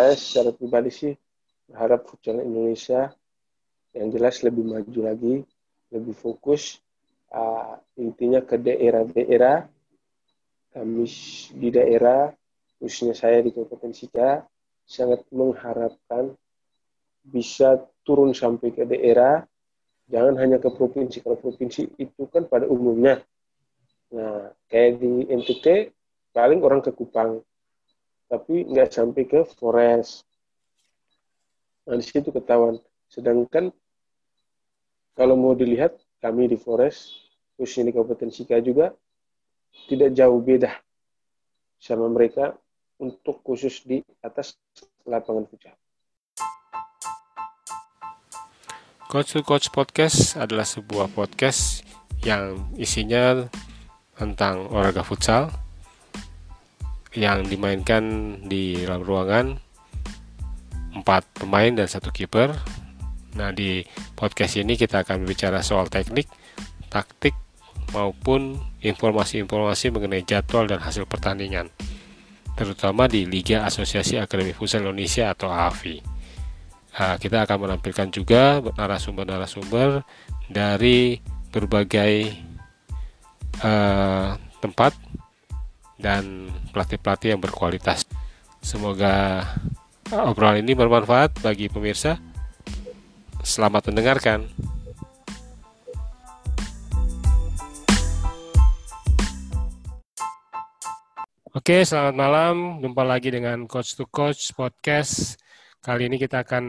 Saya secara pribadi sih berharap futsal Indonesia yang jelas lebih maju lagi, lebih fokus. Uh, intinya ke daerah-daerah. Kami di daerah, khususnya saya di Kabupaten Sika, sangat mengharapkan bisa turun sampai ke daerah, jangan hanya ke provinsi. Kalau provinsi itu kan pada umumnya. Nah, kayak di NTT, paling orang ke Kupang, tapi nggak sampai ke Forest. Nah, di situ ketahuan. Sedangkan kalau mau dilihat, kami di Forest, khususnya di Kabupaten Sika juga, tidak jauh beda sama mereka untuk khusus di atas lapangan futsal. Coach to Coach Podcast adalah sebuah podcast yang isinya tentang olahraga futsal yang dimainkan di dalam ruangan empat pemain dan satu kiper. Nah di podcast ini kita akan berbicara soal teknik, taktik maupun informasi-informasi mengenai jadwal dan hasil pertandingan, terutama di Liga Asosiasi Akademi Futsal Indonesia atau AFI. Nah, kita akan menampilkan juga narasumber-narasumber dari berbagai uh, tempat dan pelatih-pelatih yang berkualitas. Semoga obrolan ini bermanfaat bagi pemirsa. Selamat mendengarkan. Oke, selamat malam. Jumpa lagi dengan Coach to Coach Podcast. Kali ini kita akan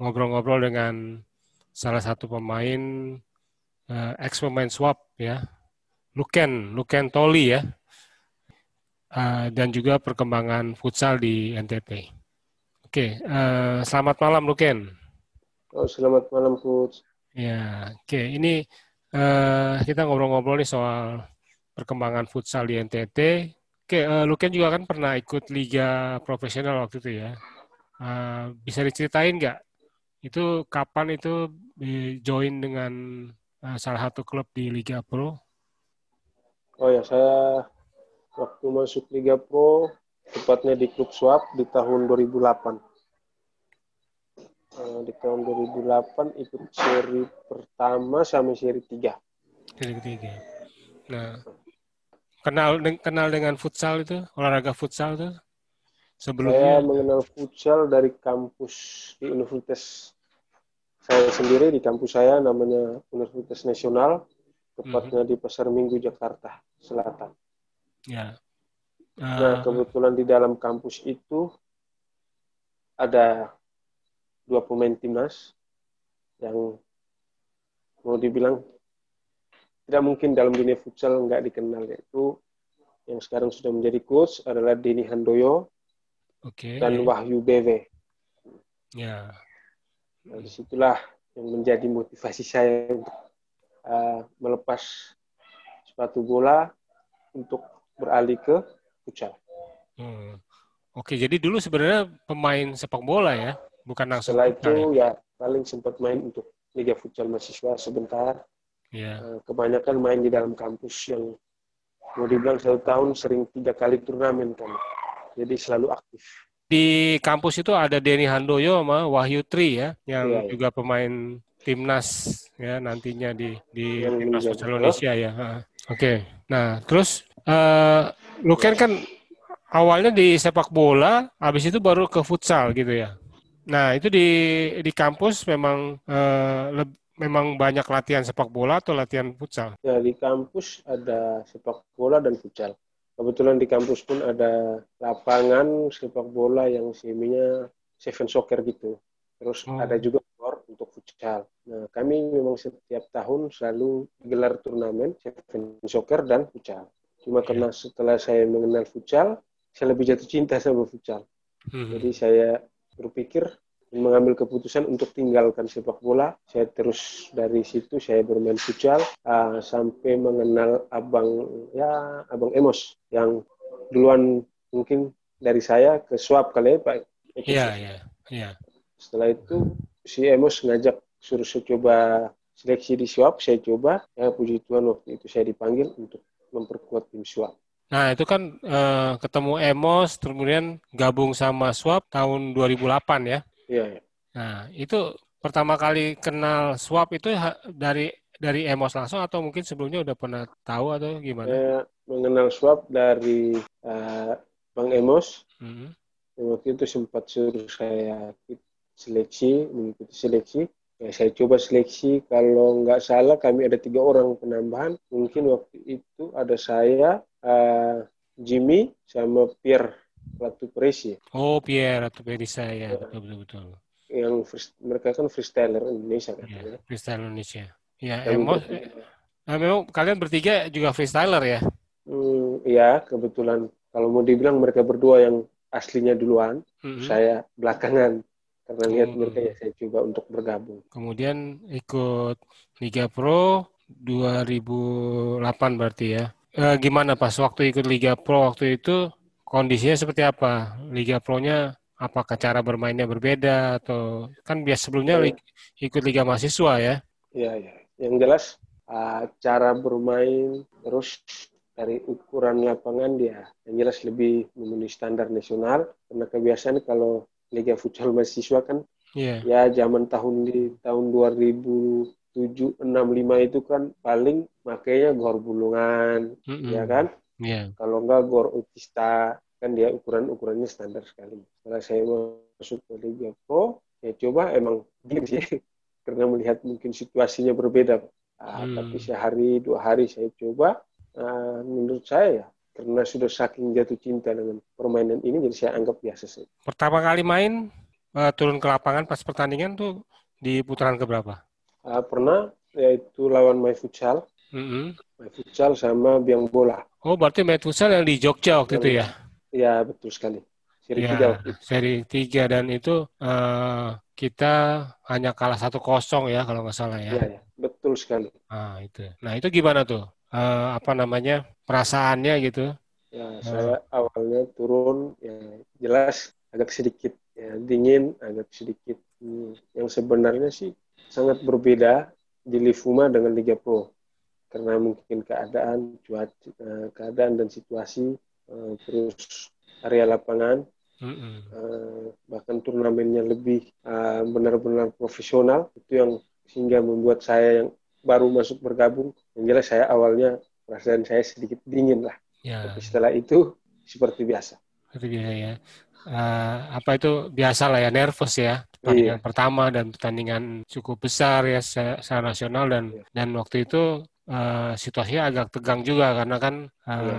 ngobrol-ngobrol dengan salah satu pemain uh, ex pemain swap ya, Luken, Luken Toli ya, uh, dan juga perkembangan futsal di NTT. Oke, uh, selamat malam Luken. Oh, selamat malam Coach. Ya, oke. Ini uh, kita ngobrol-ngobrol nih soal perkembangan futsal di NTT Oke, uh, Luken juga kan pernah ikut liga profesional waktu itu ya. Uh, bisa diceritain nggak? Itu kapan itu join dengan uh, salah satu klub di Liga Pro? Oh ya, saya waktu masuk Liga Pro, tepatnya di klub Swap di tahun 2008. Uh, di tahun 2008 ikut seri pertama sama seri tiga. Seri ketiga. Nah, kenal kenal dengan futsal itu olahraga futsal itu sebelumnya saya mengenal futsal dari kampus di universitas saya sendiri di kampus saya namanya Universitas Nasional tepatnya mm -hmm. di Pasar Minggu Jakarta Selatan ya uh, nah kebetulan di dalam kampus itu ada dua pemain timnas yang mau dibilang tidak mungkin dalam dunia futsal nggak dikenal yaitu yang sekarang sudah menjadi coach adalah Denny Handoyo okay. dan Wahyu BW. Ya. Nah, di situlah yang menjadi motivasi saya untuk uh, melepas sepatu bola untuk beralih ke futsal. Hmm. Oke, jadi dulu sebenarnya pemain sepak bola ya, bukan langsung. Setelah itu ya? ya paling sempat main untuk Liga Futsal Mahasiswa sebentar Yeah. Iya. kebanyakan main di dalam kampus yang mau dibilang satu tahun sering tiga kali turnamen kan. Jadi selalu aktif. Di kampus itu ada Denny Handoyo sama Wahyu Tri ya, yang yeah, yeah. juga pemain timnas ya nantinya di di yang timnas futsal Indonesia ya. Oke. Okay. Nah, terus uh, lu kan kan awalnya di sepak bola, habis itu baru ke futsal gitu ya. Nah, itu di di kampus memang uh, memang banyak latihan sepak bola atau latihan futsal? Ya, di kampus ada sepak bola dan futsal. Kebetulan di kampus pun ada lapangan sepak bola yang seminya seven soccer gitu. Terus oh. ada juga sport untuk futsal. Nah, kami memang setiap tahun selalu gelar turnamen seven soccer dan futsal. Cuma yeah. karena setelah saya mengenal futsal, saya lebih jatuh cinta sama futsal. Hmm. Jadi saya berpikir mengambil keputusan untuk tinggalkan sepak bola. Saya terus dari situ saya bermain futsal uh, sampai mengenal abang ya abang Emos yang duluan mungkin dari saya ke swap kali ya Pak. Iya iya iya. Setelah itu si Emos ngajak suruh saya coba seleksi di swap, saya coba. Ya puji Tuhan waktu itu saya dipanggil untuk memperkuat tim swap. Nah, itu kan uh, ketemu Emos, kemudian gabung sama Swap tahun 2008 ya? Iya. Ya. Nah, itu pertama kali kenal Swap itu dari dari Emos langsung atau mungkin sebelumnya udah pernah tahu atau gimana? Saya mengenal Swap dari uh, Bang Emos. Mm -hmm. Waktu itu sempat suruh saya seleksi, mengikuti seleksi. Ya, saya coba seleksi, kalau nggak salah kami ada tiga orang penambahan. Mungkin waktu itu ada saya, uh, Jimmy, sama Pierre Ratu Perisi. Oh, Pierre Ratu Perisi, ya. Betul, betul, betul. Yang free, mereka kan freestyler Indonesia kan. Ya, freestyler Indonesia. Ya, emos, nah, memang kalian bertiga juga freestyler ya? Hmm, ya, kebetulan. Kalau mau dibilang mereka berdua yang aslinya duluan, mm -hmm. saya belakangan karena lihat hmm. mereka ya saya coba untuk bergabung. Kemudian ikut Liga Pro 2008 berarti ya. E, gimana pas waktu ikut Liga Pro waktu itu kondisinya seperti apa? Liga Pro-nya apakah cara bermainnya berbeda atau kan biasa sebelumnya ya. ikut Liga Mahasiswa ya? Iya, iya. Yang jelas uh, cara bermain terus dari ukuran lapangan dia yang jelas lebih memenuhi standar nasional karena kebiasaan kalau Liga Futsal Mahasiswa kan yeah. ya zaman tahun di tahun 2007 65 itu kan paling makanya gor bulungan mm -hmm. ya kan yeah. kalau enggak gor utista kan dia ukuran ukurannya standar sekali setelah saya masuk ke Liga Pro ya coba emang game sih karena melihat mungkin situasinya berbeda ah, hmm. tapi sehari dua hari saya coba uh, menurut saya ya karena sudah saking jatuh cinta dengan permainan ini jadi saya anggap biasa saja. Pertama kali main uh, turun ke lapangan pas pertandingan tuh di putaran keberapa? Uh, pernah yaitu lawan My Futsal. Mm -hmm. My Futsal sama Biang Bola. Oh berarti My Futsal yang di Jogja waktu yang, itu ya? Iya betul sekali. Seri ya, tiga waktu itu. Seri tiga dan itu uh, kita hanya kalah satu kosong ya kalau nggak salah ya. Iya ya, betul sekali. Nah itu. Nah itu gimana tuh? Uh, apa namanya perasaannya gitu? Ya, saya awalnya turun ya jelas agak sedikit ya, dingin, agak sedikit hmm, yang sebenarnya sih sangat berbeda di Livuma dengan Liga Pro karena mungkin keadaan cuaca, uh, keadaan dan situasi uh, terus area lapangan mm -hmm. uh, bahkan turnamennya lebih benar-benar uh, profesional itu yang sehingga membuat saya yang baru masuk bergabung, yang jelas saya awalnya perasaan saya sedikit dingin lah. Ya. Tapi setelah itu seperti biasa. Seperti biasa ya. Uh, apa itu biasa lah ya nervous ya pertandingan iya. pertama dan pertandingan cukup besar ya secara nasional dan iya. dan waktu itu uh, situasinya agak tegang juga karena kan uh, iya.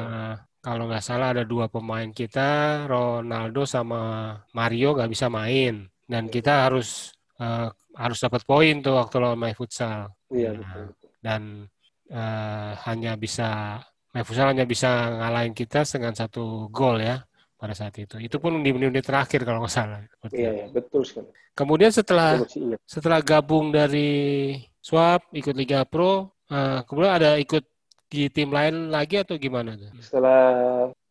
kalau nggak salah ada dua pemain kita Ronaldo sama Mario nggak bisa main dan iya. kita harus uh, harus dapat poin tuh waktu lawan My Futsal. Iya nah, Dan uh, hanya bisa Futsal hanya bisa ngalahin kita dengan satu gol ya pada saat itu. Itu pun di menit-menit terakhir kalau nggak salah. Iya, iya, betul sekali. Kemudian setelah setelah gabung dari Swap ikut Liga Pro, uh, kemudian ada ikut di tim lain lagi atau gimana? Setelah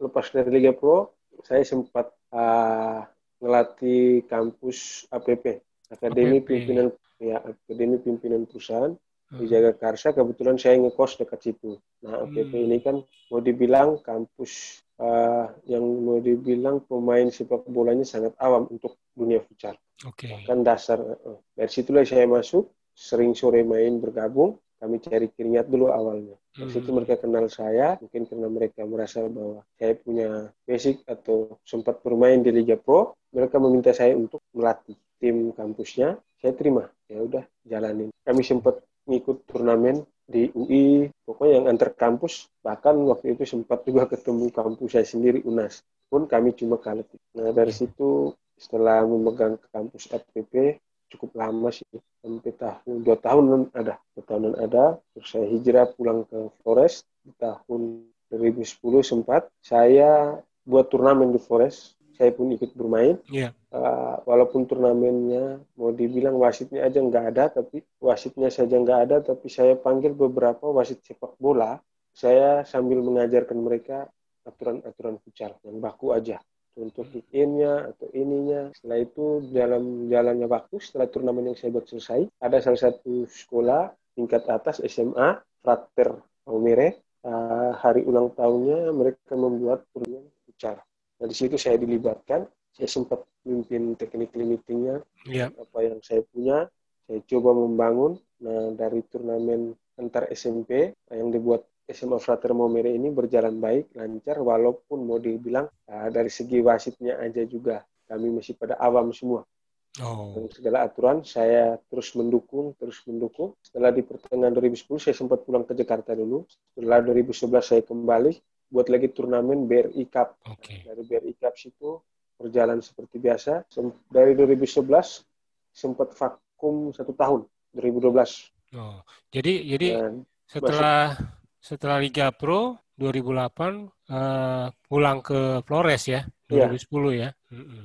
lepas dari Liga Pro, saya sempat uh, ngelatih kampus APP Akademi okay. Pimpinan ya Akademi Pimpinan Perusahaan di Jagakarsa kebetulan saya ngekos dekat situ. Nah, APP hmm. ini kan mau dibilang kampus uh, yang mau dibilang pemain sepak bolanya sangat awam untuk dunia futsal. Oke. Okay. Kan dasar uh, dari situlah saya masuk, sering sore main bergabung, kami cari keringat dulu awalnya. Dari situ hmm. mereka kenal saya, mungkin karena mereka merasa bahwa saya punya basic atau sempat bermain di Liga Pro, mereka meminta saya untuk melatih tim kampusnya saya terima ya udah jalanin kami sempat ngikut turnamen di UI pokoknya yang antar kampus bahkan waktu itu sempat juga ketemu kampus saya sendiri UNAS. Pun kami cuma kalah. Nah dari situ setelah memegang kampus APP cukup lama sih sampai tahun dua tahunan ada dua tahunan ada terus saya hijrah pulang ke Flores di tahun 2010 sempat. Saya buat turnamen di Flores saya pun ikut bermain. Yeah. Uh, walaupun turnamennya mau dibilang wasitnya aja nggak ada, tapi wasitnya saja nggak ada, tapi saya panggil beberapa wasit sepak bola. Saya sambil mengajarkan mereka aturan-aturan futsal yang baku aja untuk in-nya atau ininya. Setelah itu dalam jalannya waktu, setelah turnamen yang saya buat selesai, ada salah satu sekolah tingkat atas SMA, Frater Omere, uh, hari ulang tahunnya mereka membuat turnamen futsal. Nah di situ saya dilibatkan, saya sempat memimpin teknik meetingnya, yeah. apa yang saya punya, saya coba membangun. Nah dari turnamen antar SMP yang dibuat SMA Frater Momere ini berjalan baik, lancar, walaupun mau dibilang uh, dari segi wasitnya aja juga kami masih pada awam semua. Oh. Dan segala aturan saya terus mendukung, terus mendukung. Setelah di pertengahan 2010 saya sempat pulang ke Jakarta dulu. Setelah 2011 saya kembali buat lagi turnamen BRI Cup. Okay. Dari BRI Cup situ berjalan seperti biasa. Dari 2011 sempat vakum satu tahun, 2012. Oh, jadi jadi Dan setelah masuk, setelah Liga Pro 2008 uh, pulang ke Flores ya, 2010 ya. ya.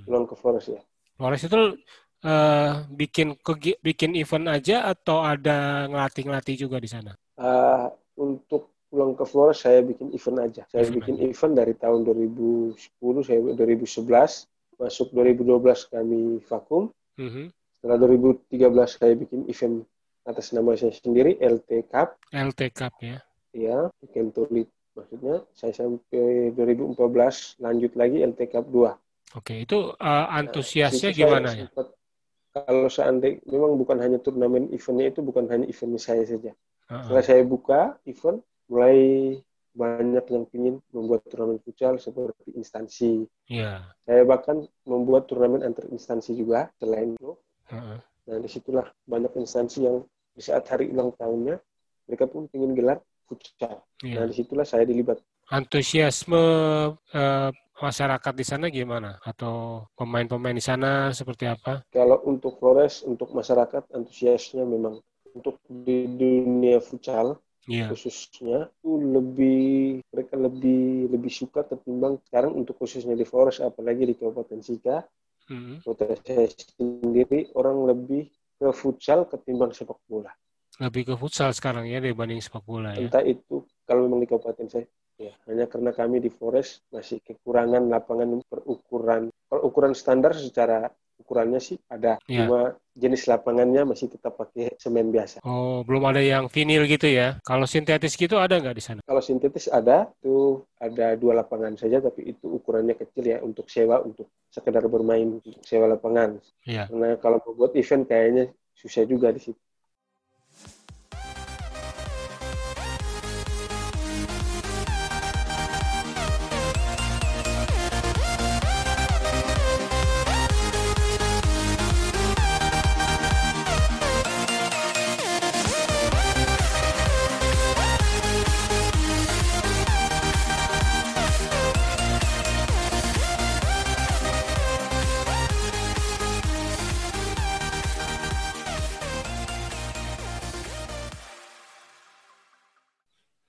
Pulang ke Flores ya. Flores itu uh, bikin bikin event aja atau ada ngelatih-ngelatih juga di sana? Uh, untuk pulang ke Flores saya bikin event aja. Saya event bikin aja. event dari tahun 2010 saya 2011 masuk 2012 kami vakum. Mm -hmm. Setelah 2013 saya bikin event atas nama saya sendiri LT Cup. LT Cup ya. Iya, bikin tulis maksudnya saya sampai 2014 lanjut lagi LT Cup 2. Oke, itu uh, antusiasnya nah, gimana ya? Sempat, kalau seandainya memang bukan hanya turnamen eventnya itu bukan hanya event saya saja. Uh -huh. Setelah saya buka event, mulai banyak yang ingin membuat turnamen futsal seperti instansi. Yeah. Saya bahkan membuat turnamen antar instansi juga selain itu. Uh -huh. Nah di situlah banyak instansi yang di saat hari ulang tahunnya mereka pun ingin gelar futsal. Yeah. Nah di situlah saya dilibat. Antusiasme uh, masyarakat di sana gimana? Atau pemain-pemain di sana seperti apa? Kalau untuk Flores, untuk masyarakat antusiasnya memang untuk di dunia futsal yeah. khususnya itu lebih mereka lebih lebih suka ketimbang sekarang untuk khususnya di Flores apalagi di Kabupaten Sika mm-hmm. saya sendiri orang lebih ke futsal ketimbang sepak bola lebih ke futsal sekarang ya dibanding sepak bola ya entah itu kalau memang di Kabupaten saya Ya, hanya karena kami di Forest masih kekurangan lapangan berukuran. Kalau ukuran standar secara ukurannya sih ada, ya. cuma jenis lapangannya masih tetap pakai semen biasa. Oh, belum ada yang vinil gitu ya? Kalau sintetis gitu ada nggak di sana? Kalau sintetis ada, itu ada dua lapangan saja, tapi itu ukurannya kecil ya untuk sewa, untuk sekedar bermain, untuk sewa lapangan. Ya. Karena kalau membuat event kayaknya susah juga di situ.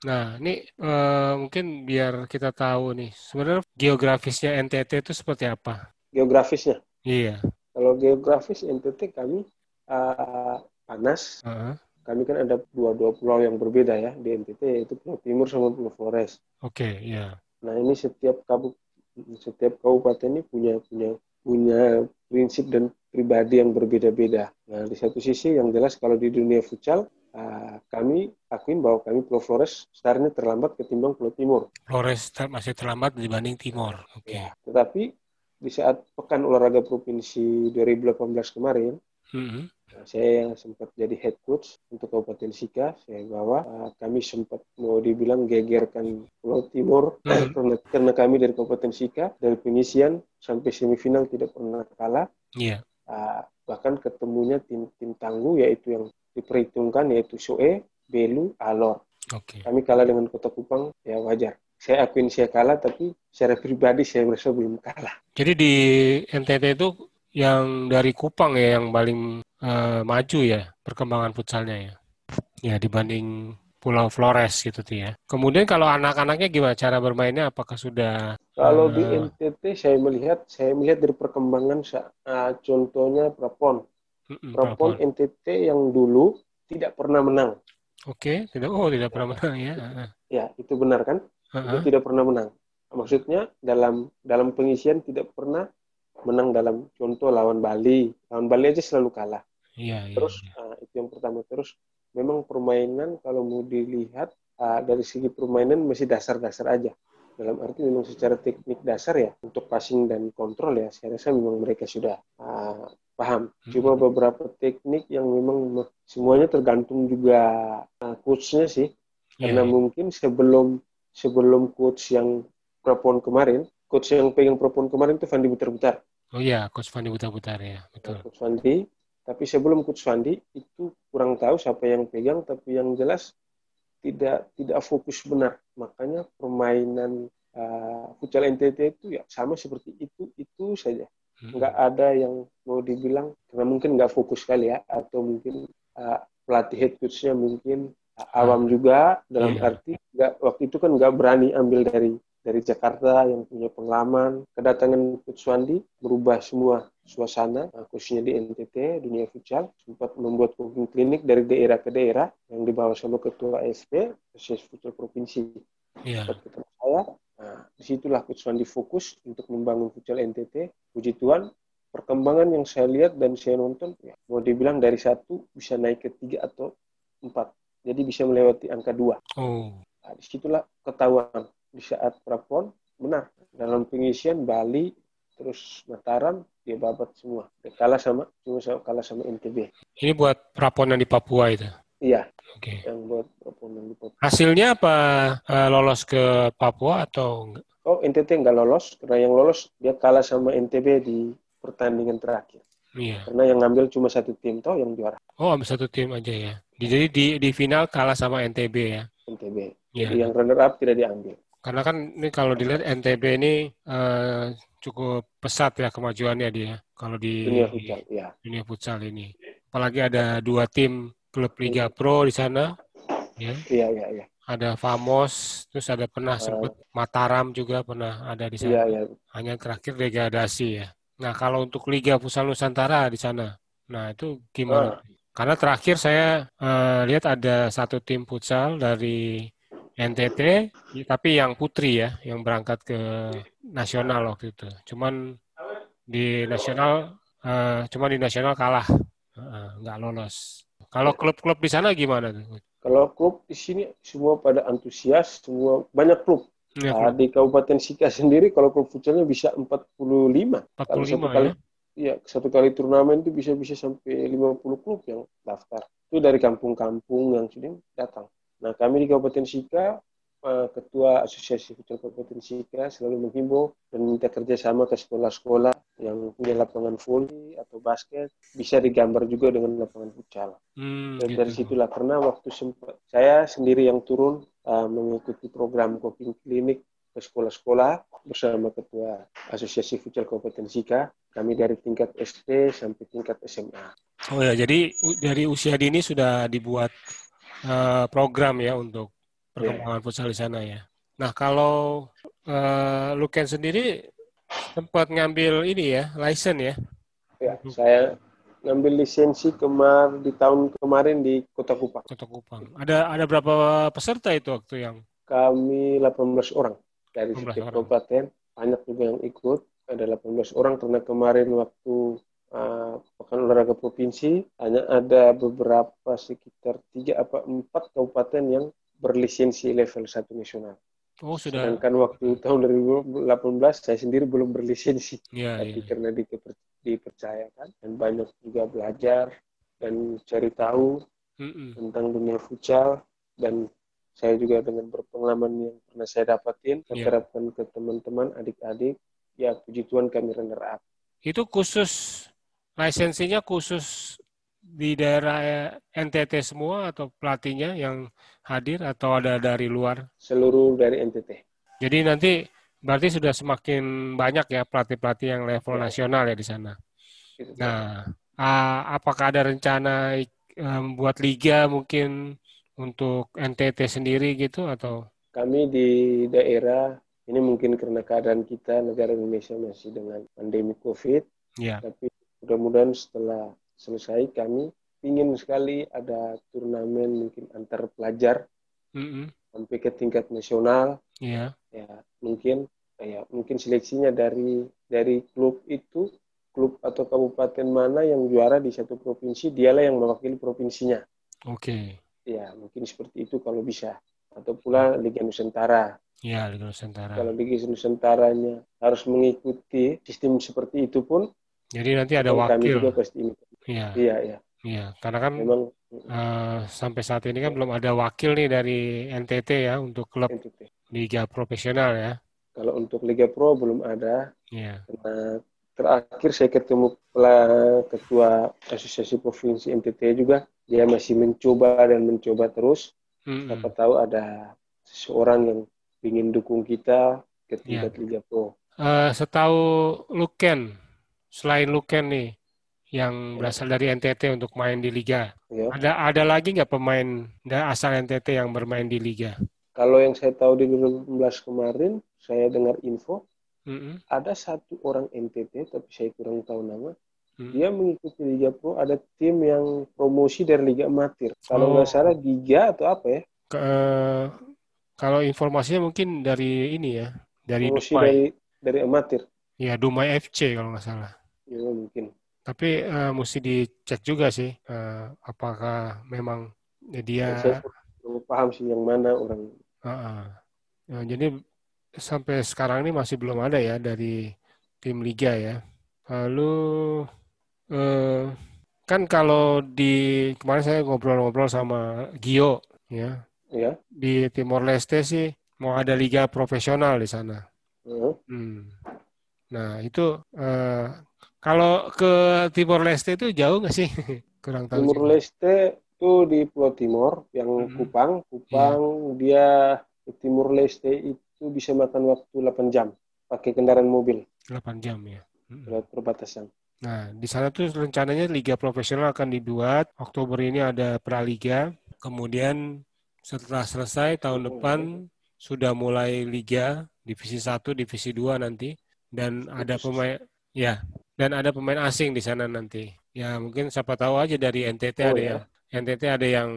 Nah, ini uh, mungkin biar kita tahu nih, sebenarnya geografisnya NTT itu seperti apa? Geografisnya? Iya. Kalau geografis NTT kami uh, panas. Uh -huh. Kami kan ada dua-dua pulau yang berbeda ya di NTT, yaitu Pulau Timur sama Pulau Flores. Oke, okay, iya. Nah, ini setiap kabu setiap kabupaten ini punya punya punya prinsip dan pribadi yang berbeda-beda. Nah, di satu sisi yang jelas kalau di dunia futsal uh, kami akuin bahwa kami Pulau Flores startnya terlambat ketimbang Pulau Timur. Flores masih terlambat dibanding Timur. Oke. Okay. Ya, tetapi di saat Pekan Olahraga Provinsi 2018 kemarin, mm-hmm. nah, saya yang sempat jadi head coach untuk Kabupaten Sika, saya bawa uh, kami sempat mau dibilang gegerkan Pulau Timur mm-hmm. karena, karena kami dari Kabupaten Sika dari pengisian sampai semifinal tidak pernah kalah. Yeah. Uh, bahkan ketemunya tim-tim tangguh yaitu yang diperhitungkan yaitu Soe, Belu, Alor. Okay. Kami kalah dengan Kota Kupang, ya wajar. Saya akuin saya kalah, tapi secara pribadi saya merasa belum kalah. Jadi di NTT itu yang dari Kupang ya yang paling uh, maju ya perkembangan futsalnya ya. Ya dibanding Pulau Flores gitu tuh ya. Kemudian kalau anak-anaknya gimana cara bermainnya? Apakah sudah? Kalau uh, di eh, NTT saya melihat, saya melihat dari perkembangan uh, contohnya Prapon. Propon NTT yang dulu tidak pernah menang. Oke, tidak. Oh, tidak pernah menang ya. Ya, itu benar kan? Uh-huh. Itu tidak pernah menang. Maksudnya dalam dalam pengisian tidak pernah menang dalam contoh lawan Bali. Lawan Bali aja selalu kalah. Iya, Terus iya. Uh, itu yang pertama. Terus memang permainan kalau mau dilihat uh, dari segi permainan masih dasar-dasar aja dalam arti memang secara teknik dasar ya untuk passing dan kontrol ya saya rasa memang mereka sudah uh, paham. Cuma hmm. beberapa teknik yang memang semuanya tergantung juga uh, coachnya sih, yeah, karena yeah. mungkin sebelum sebelum coach yang propon kemarin, coach yang pegang propon kemarin itu Fandi Butar-Butar. Oh iya, coach Fandi Butar-Butar ya, betul. Coach Fandi, tapi sebelum coach Fandi itu kurang tahu siapa yang pegang, tapi yang jelas tidak tidak fokus benar. Makanya permainan uh, futsal NTT itu ya sama seperti itu itu saja. Nggak ada yang mau dibilang karena mungkin nggak fokus kali ya atau mungkin uh, pelatih head coachnya mungkin uh, awam juga dalam yeah. arti nggak waktu itu kan nggak berani ambil dari dari Jakarta yang punya pengalaman kedatangan Coach Wandi merubah semua suasana khususnya di NTT dunia futsal sempat membuat cooking klinik dari daerah ke daerah yang dibawa sama ketua ASP Asosiasi Futsal Provinsi yeah. ketemu saya di situlah Coach Wandi fokus untuk membangun futsal NTT. Puji Tuhan, perkembangan yang saya lihat dan saya nonton, ya, mau dibilang dari satu bisa naik ke tiga atau empat. Jadi bisa melewati angka dua. Oh. Nah, di situlah ketahuan di saat prapon benar dalam pengisian Bali terus Mataram dia babat semua. Dia kalah sama cuma kalah sama NTB. Ini buat prapon yang di Papua itu. Iya. Oke. Okay. Yang buat proponan di Papua. Hasilnya apa uh, lolos ke Papua atau enggak? Oh, NTT enggak lolos karena yang lolos dia kalah sama NTB di pertandingan terakhir. Iya. Karena yang ngambil cuma satu tim toh yang juara. Oh, ambil satu tim aja ya. Jadi di di final kalah sama NTB ya. NTB. Iya. Jadi yang runner up tidak diambil. Karena kan ini kalau dilihat NTB ini uh, cukup pesat ya kemajuannya dia kalau di dunia futsal, ya. dunia futsal ini. Apalagi ada dua tim klub Liga Pro di sana. Ya. Iya, iya, iya. Ada Famos, terus ada pernah uh, sebut Mataram juga pernah ada di sana. Iya, iya. Hanya terakhir degradasi ya. Nah, kalau untuk Liga Futsal Nusantara di sana, nah itu gimana? Uh. Karena terakhir saya uh, lihat ada satu tim futsal dari NTT, tapi yang putri ya, yang berangkat ke nasional waktu itu. Cuman di nasional, uh, cuman di nasional kalah, uh, nggak lolos. Kalau klub-klub di sana gimana Kalau klub di sini semua pada antusias, semua banyak klub. Ya, klub. di Kabupaten Sika sendiri kalau klub futsalnya bisa 45. 45 kalau satu kali ya? ya satu kali turnamen itu bisa bisa sampai 50 klub yang daftar. Itu dari kampung-kampung yang sudah datang. Nah, kami di Kabupaten Sika Eh, Ketua Asosiasi Futsal Kabupaten Sika selalu menghimbau dan minta kerjasama ke sekolah-sekolah yang punya lapangan voli atau basket bisa digambar juga dengan lapangan futsal. Hmm, dan gitu. dari situlah karena waktu sempat saya sendiri yang turun uh, mengikuti program cooking klinik ke sekolah-sekolah bersama Ketua Asosiasi Futsal Kabupaten Sika. Kami dari tingkat SD sampai tingkat SMA. Oh ya, jadi dari usia dini sudah dibuat uh, program ya untuk perkembangan yeah. futsal di sana ya. Nah kalau uh, Luken sendiri sempat ngambil ini ya, license ya? Ya, saya ngambil lisensi kemar di tahun kemarin di Kota Kupang. Kota Kupang. Ada ada berapa peserta itu waktu yang? Kami 18 orang dari setiap kabupaten. Banyak juga yang ikut. Ada 18 orang karena kemarin waktu uh, pekan olahraga provinsi hanya ada beberapa sekitar tiga apa empat kabupaten yang berlisensi level 1 nasional. Oh, sudah. Sedangkan waktu tahun 2018 saya sendiri belum berlisensi. Ya, Tapi ya. karena dipercayakan dan banyak juga belajar dan cari tahu mm -mm. tentang dunia futsal dan saya juga dengan berpengalaman yang pernah saya dapatin yeah. terapkan ke teman-teman adik-adik ya puji Tuhan kami runner up. Itu khusus lisensinya khusus di daerah NTT semua atau pelatihnya yang hadir atau ada dari luar? Seluruh dari NTT. Jadi nanti berarti sudah semakin banyak ya pelatih-pelatih yang level ya. nasional ya di sana. Itu nah, apakah ada rencana membuat liga mungkin untuk NTT sendiri gitu atau? Kami di daerah ini mungkin karena keadaan kita negara Indonesia masih dengan pandemi COVID. Ya. Tapi mudah-mudahan setelah selesai kami ingin sekali ada turnamen mungkin antar pelajar mm-hmm. sampai ke tingkat nasional. Yeah. Ya mungkin ya mungkin seleksinya dari dari klub itu klub atau kabupaten mana yang juara di satu provinsi dialah yang mewakili provinsinya. Oke. Okay. Ya mungkin seperti itu kalau bisa. atau pula Liga Nusantara. Ya, Liga Nusantara. Kalau Liga Nusantaranya harus mengikuti sistem seperti itu pun, jadi nanti ada wakil. Kami juga pasti ini. Iya. Iya, iya. Iya, karena kan memang uh, sampai saat ini kan belum ada wakil nih dari NTT ya untuk klub NTT. Liga Profesional ya. Kalau untuk Liga Pro belum ada. Iya. Karena terakhir saya ketemu ketua asosiasi provinsi NTT juga dia masih mencoba dan mencoba terus. Mm -hmm. Siapa tahu ada seseorang yang ingin dukung kita ke tingkat yeah. Liga Pro. Uh, setahu Luken, selain Luken nih yang berasal dari NTT untuk main di Liga, yeah. ada ada lagi nggak pemain asal NTT yang bermain di Liga? Kalau yang saya tahu di 2016 kemarin, saya dengar info mm -hmm. ada satu orang NTT, tapi saya kurang tahu nama. Mm -hmm. Dia mengikuti Liga Pro, ada tim yang promosi dari Liga Amatir. Kalau nggak oh. salah Liga atau apa ya? Ke, kalau informasinya mungkin dari ini ya, dari Promosi Dumai. dari dari amatir. Ya, Dumai FC kalau nggak salah. Ya, mungkin. Tapi uh, mesti dicek juga sih, uh, apakah memang dia. Ya, saya paham sih yang mana orang. Uh -uh. Nah, jadi sampai sekarang ini masih belum ada ya dari tim liga ya. Lalu uh, kan kalau di kemarin saya ngobrol-ngobrol sama Gio ya ya. di Timor Leste sih mau ada liga profesional di sana. Uh. Hmm. Nah itu uh, kalau ke Timor Leste itu jauh nggak sih? Kurang tahu. Timor Leste itu di Pulau Timor yang hmm. Kupang. Kupang yeah. dia di Timor Leste itu bisa makan waktu 8 jam pakai kendaraan mobil. 8 jam ya. Hmm. Lewat perbatasan. Nah, di sana tuh rencananya liga profesional akan dibuat. Oktober ini ada praliga. Kemudian setelah selesai tahun depan sudah mulai liga divisi 1, divisi 2 nanti dan ada pemain ya dan ada pemain asing di sana nanti. Ya mungkin siapa tahu aja dari NTT oh, ada ya. yang NTT ada yang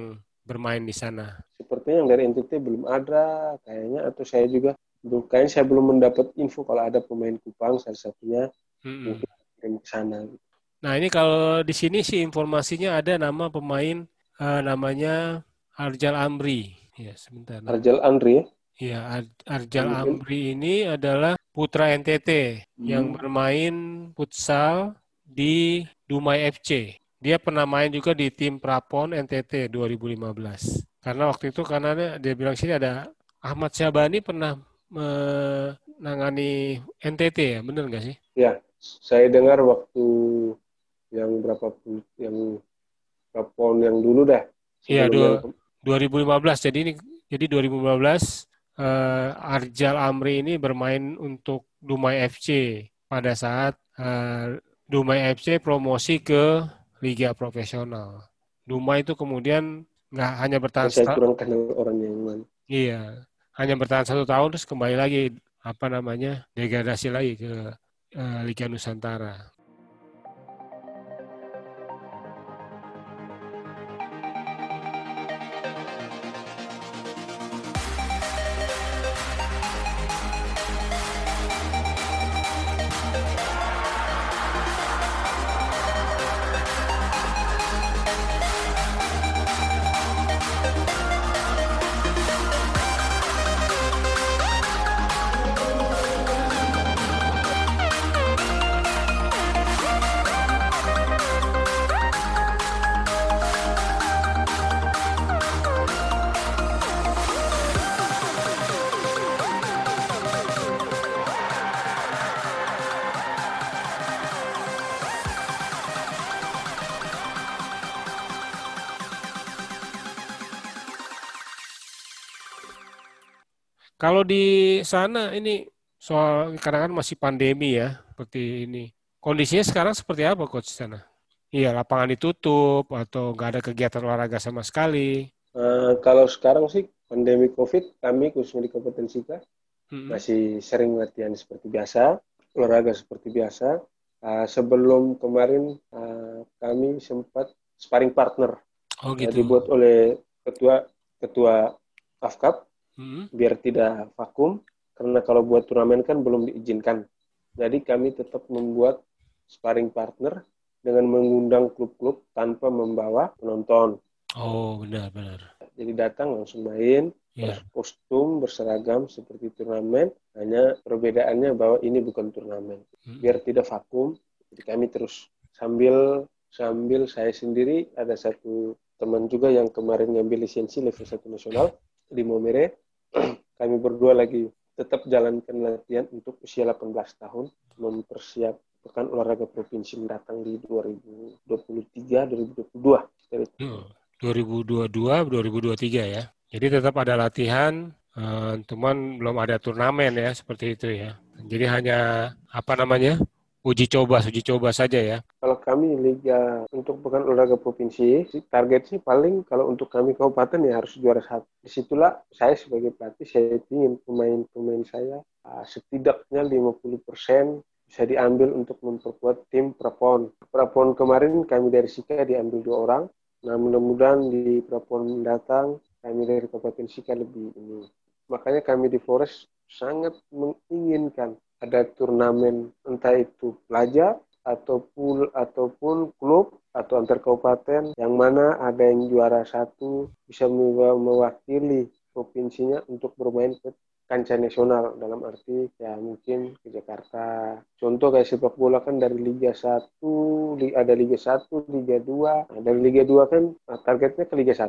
bermain di sana. Sepertinya yang dari NTT belum ada kayaknya atau saya juga belum kayaknya saya belum mendapat info kalau ada pemain Kupang salah satunya hmm. mungkin ke sana. Nah ini kalau di sini sih informasinya ada nama pemain uh, namanya Arjal Amri. Ya, sebentar. Arjal Amri ya? Iya, Ar Arjal Amri ini adalah putra NTT hmm. yang bermain futsal di Dumai FC. Dia pernah main juga di tim Prapon NTT 2015. Karena waktu itu karena dia bilang sini ada Ahmad Syabani pernah menangani NTT ya, benar nggak sih? Ya, saya dengar waktu yang berapa yang Prapon yang dulu dah. Iya, dua, 2015. Jadi ini jadi 2015 uh, eh, Arjal Amri ini bermain untuk Dumai FC pada saat uh, Dumai FC promosi ke liga profesional. Dumai itu kemudian nggak hanya bertahan saya kurang kenal orang yang mana. Iya, hanya bertahan satu tahun terus kembali lagi apa namanya degradasi lagi ke uh, Liga Nusantara. Di sana ini soal karena kan masih pandemi ya, seperti ini. Kondisinya sekarang seperti apa coach di sana? Iya, lapangan ditutup atau nggak ada kegiatan olahraga sama sekali? Uh, kalau sekarang sih pandemi COVID, kami khususnya di Kabupaten Sika hmm. masih sering latihan seperti biasa, olahraga seperti biasa. Uh, sebelum kemarin uh, kami sempat sparring partner, oh, gitu. dibuat oleh ketua ketua AFKAP hmm. biar tidak vakum karena kalau buat turnamen kan belum diizinkan. Jadi kami tetap membuat sparring partner dengan mengundang klub-klub tanpa membawa penonton. Oh benar benar. Jadi datang langsung main, yeah. kostum berseragam seperti turnamen, hanya perbedaannya bahwa ini bukan turnamen. Hmm. Biar tidak vakum, jadi kami terus sambil sambil saya sendiri ada satu teman juga yang kemarin ngambil lisensi level 1 nasional di Momere. kami berdua lagi tetap jalankan latihan untuk usia 18 tahun mempersiapkan olahraga provinsi mendatang di 2023 2022. Hmm. 2022 2023 ya. Jadi tetap ada latihan, uh, cuman belum ada turnamen ya seperti itu ya. Jadi hanya apa namanya uji coba, uji coba saja ya. Kalau kami liga untuk pekan olahraga provinsi, target sih paling kalau untuk kami kabupaten ya harus juara satu. Di situlah saya sebagai pelatih saya ingin pemain-pemain saya uh, setidaknya 50 persen bisa diambil untuk memperkuat tim Prapon. Prapon kemarin kami dari Sika diambil dua orang. Nah mudah-mudahan di Prapon mendatang kami dari Kabupaten Sika lebih ini. Makanya kami di Forest sangat menginginkan ada turnamen entah itu pelajar ataupun ataupun klub atau antar kabupaten yang mana ada yang juara satu bisa mewakili provinsinya untuk bermain ke kancah nasional dalam arti ya mungkin ke Jakarta. Contoh kayak sepak bola kan dari Liga 1, ada Liga 1, Liga 2. Nah, dari Liga 2 kan nah, targetnya ke Liga 1.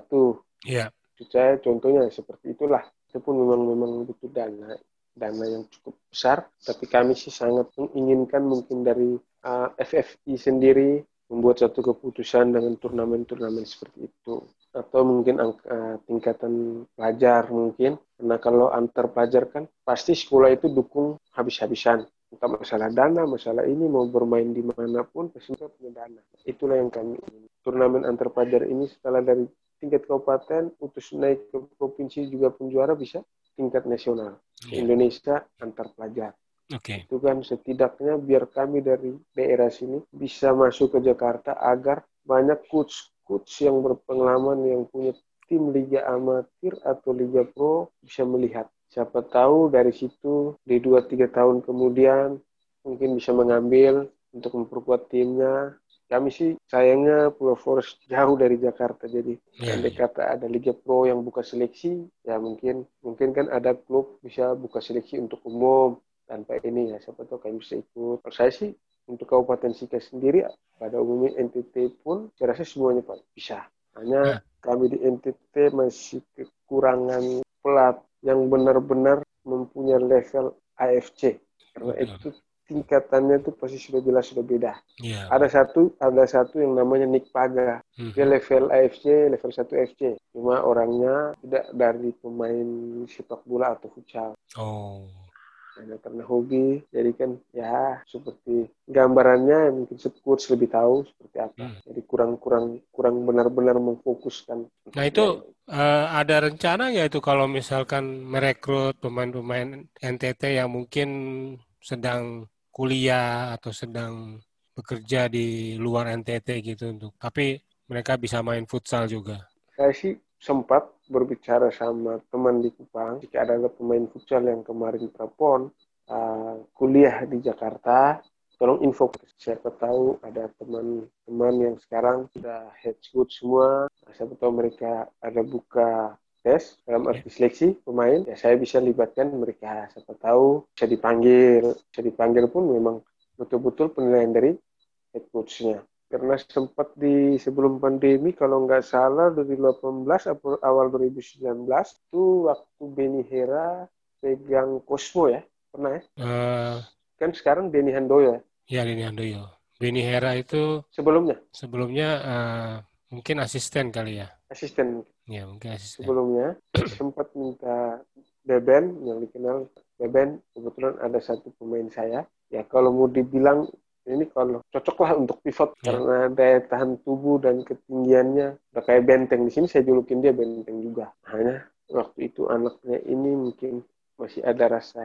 Iya. Yeah. Saya contohnya seperti itulah. Itu pun memang memang butuh dana dana yang cukup besar, tapi kami sih sangat menginginkan mungkin dari uh, FFI sendiri membuat satu keputusan dengan turnamen-turnamen seperti itu. Atau mungkin angka tingkatan pelajar mungkin. Karena kalau antar pelajar kan pasti sekolah itu dukung habis-habisan. Entah masalah dana masalah ini mau bermain di mana pun pasti punya dana. Itulah yang kami ingin. Turnamen antar pelajar ini setelah dari tingkat kabupaten utus naik ke provinsi juga pun juara bisa tingkat nasional yeah. Indonesia antar pelajar Okay. Itu kan setidaknya biar kami dari daerah sini bisa masuk ke Jakarta agar banyak coach coach yang berpengalaman yang punya tim liga amatir atau liga pro bisa melihat. Siapa tahu dari situ di 2-3 tahun kemudian mungkin bisa mengambil untuk memperkuat timnya. Kami sih sayangnya Pulau Forest jauh dari Jakarta jadi yeah. andai kata ada liga pro yang buka seleksi ya mungkin mungkin kan ada klub bisa buka seleksi untuk umum tanpa ini ya siapa tahu kami bisa ikut. Kalau saya sih untuk Kabupaten Sika sendiri pada umumnya NTT pun saya rasa semuanya Pak bisa. Hanya ya. kami di NTT masih kekurangan pelat yang benar-benar mempunyai level AFC. Karena itu tingkatannya itu pasti sudah jelas sudah beda. Ya. Ada satu ada satu yang namanya Nick Paga. Hmm. Dia level AFC, level 1 AFC. Cuma orangnya tidak dari pemain sepak bola atau futsal. Oh hanya karena hobi jadi kan ya seperti gambarannya mungkin coach lebih tahu seperti apa hmm. jadi kurang kurang kurang benar-benar memfokuskan nah itu uh, ada rencana ya itu kalau misalkan merekrut pemain-pemain NTT yang mungkin sedang kuliah atau sedang bekerja di luar NTT gitu untuk tapi mereka bisa main futsal juga. Saya sih sempat berbicara sama teman di Kupang jika ada pemain futsal yang kemarin prapon uh, kuliah di Jakarta. Tolong info siapa tahu ada teman-teman yang sekarang sudah head coach semua. Siapa tahu mereka ada buka tes dalam arti seleksi pemain ya saya bisa libatkan mereka. Siapa tahu bisa dipanggil. Bisa dipanggil pun memang betul-betul penilaian dari head coachnya. Karena sempat di sebelum pandemi kalau nggak salah 2018 atau awal 2019 itu waktu Beni Hera pegang Cosmo ya. Pernah ya? Uh, kan sekarang Denny Handoyo ya? ya Denny Handoyo. Beni Hera itu sebelumnya? sebelumnya uh, mungkin asisten kali ya? Asisten. Ya mungkin asisten. Sebelumnya sempat minta Beben yang dikenal Beben kebetulan ada satu pemain saya. Ya kalau mau dibilang ini kalau cocoklah untuk pivot yeah. karena daya tahan tubuh dan ketinggiannya udah kayak benteng. Di sini saya julukin dia benteng juga. Hanya waktu itu anaknya ini mungkin masih ada rasa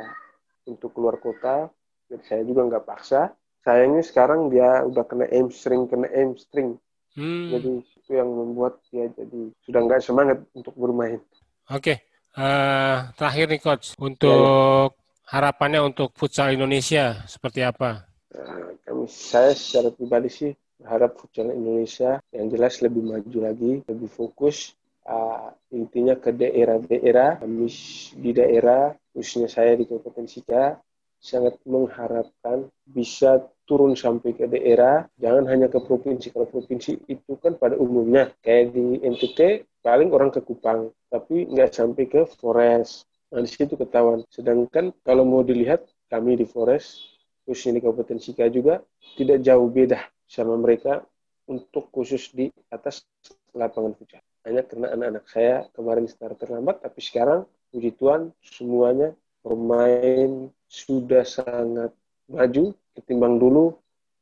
untuk keluar kota jadi saya juga nggak paksa. Sayangnya sekarang dia udah kena hamstring kena hamstring. Hmm. jadi itu yang membuat dia jadi sudah nggak semangat untuk bermain oke okay. uh, eh, terakhir nih coach untuk ya, ya. harapannya untuk futsal Indonesia seperti apa Nah, kami saya secara pribadi sih berharap futsal Indonesia yang jelas lebih maju lagi, lebih fokus, uh, intinya ke daerah-daerah, kami di daerah, khususnya saya di Kabupaten Sika, sangat mengharapkan bisa turun sampai ke daerah, jangan hanya ke provinsi. Kalau provinsi itu kan pada umumnya, kayak di NTT, paling orang ke Kupang, tapi nggak sampai ke Forest. Nah, di situ ketahuan. Sedangkan kalau mau dilihat, kami di Forest, khususnya di Kabupaten Sika juga, tidak jauh beda sama mereka untuk khusus di atas lapangan futsal. Hanya karena anak-anak saya kemarin start terlambat, tapi sekarang puji Tuhan semuanya pemain sudah sangat maju ketimbang dulu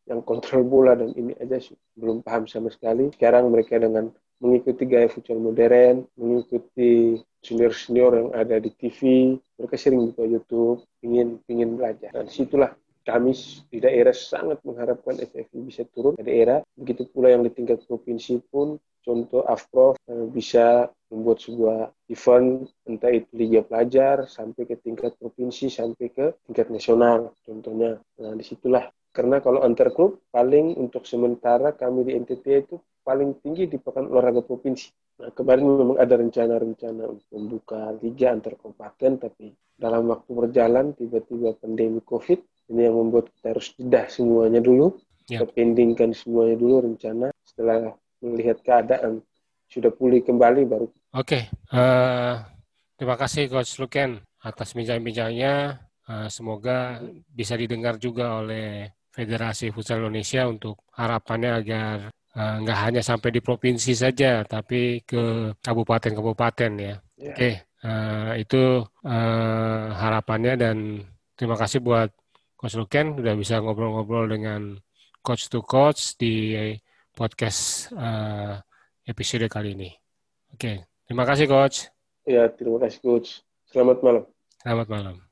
yang kontrol bola dan ini aja belum paham sama sekali. Sekarang mereka dengan mengikuti gaya futsal modern, mengikuti senior-senior yang ada di TV, mereka sering buka YouTube, ingin ingin belajar. Dan situlah kami di daerah sangat mengharapkan FFI bisa turun ke daerah. Begitu pula yang di tingkat provinsi pun, contoh AFPROF eh, bisa membuat sebuah event entah itu liga pelajar sampai ke tingkat provinsi sampai ke tingkat nasional contohnya. Nah di situlah. Karena kalau antar klub paling untuk sementara kami di NTT itu paling tinggi di pekan olahraga provinsi. Nah kemarin memang ada rencana-rencana untuk membuka liga antar kabupaten tapi dalam waktu berjalan tiba-tiba pandemi covid ini yang membuat kita harus jeda semuanya dulu ya. kita pendingkan semuanya dulu rencana. Setelah melihat keadaan sudah pulih kembali baru Oke, okay. uh, eh, terima kasih Coach Luken atas bincang-bincangnya. Uh, semoga bisa didengar juga oleh Federasi Futsal Indonesia untuk harapannya agar uh, nggak hanya sampai di provinsi saja, tapi ke kabupaten-kabupaten ya. Yeah. Oke, okay. uh, itu uh, harapannya dan terima kasih buat Coach Luken sudah bisa ngobrol-ngobrol dengan coach to coach di podcast uh, episode kali ini. Oke. Okay. Terima kasih, Coach. Ya, terima kasih, Coach. Selamat malam. Selamat malam.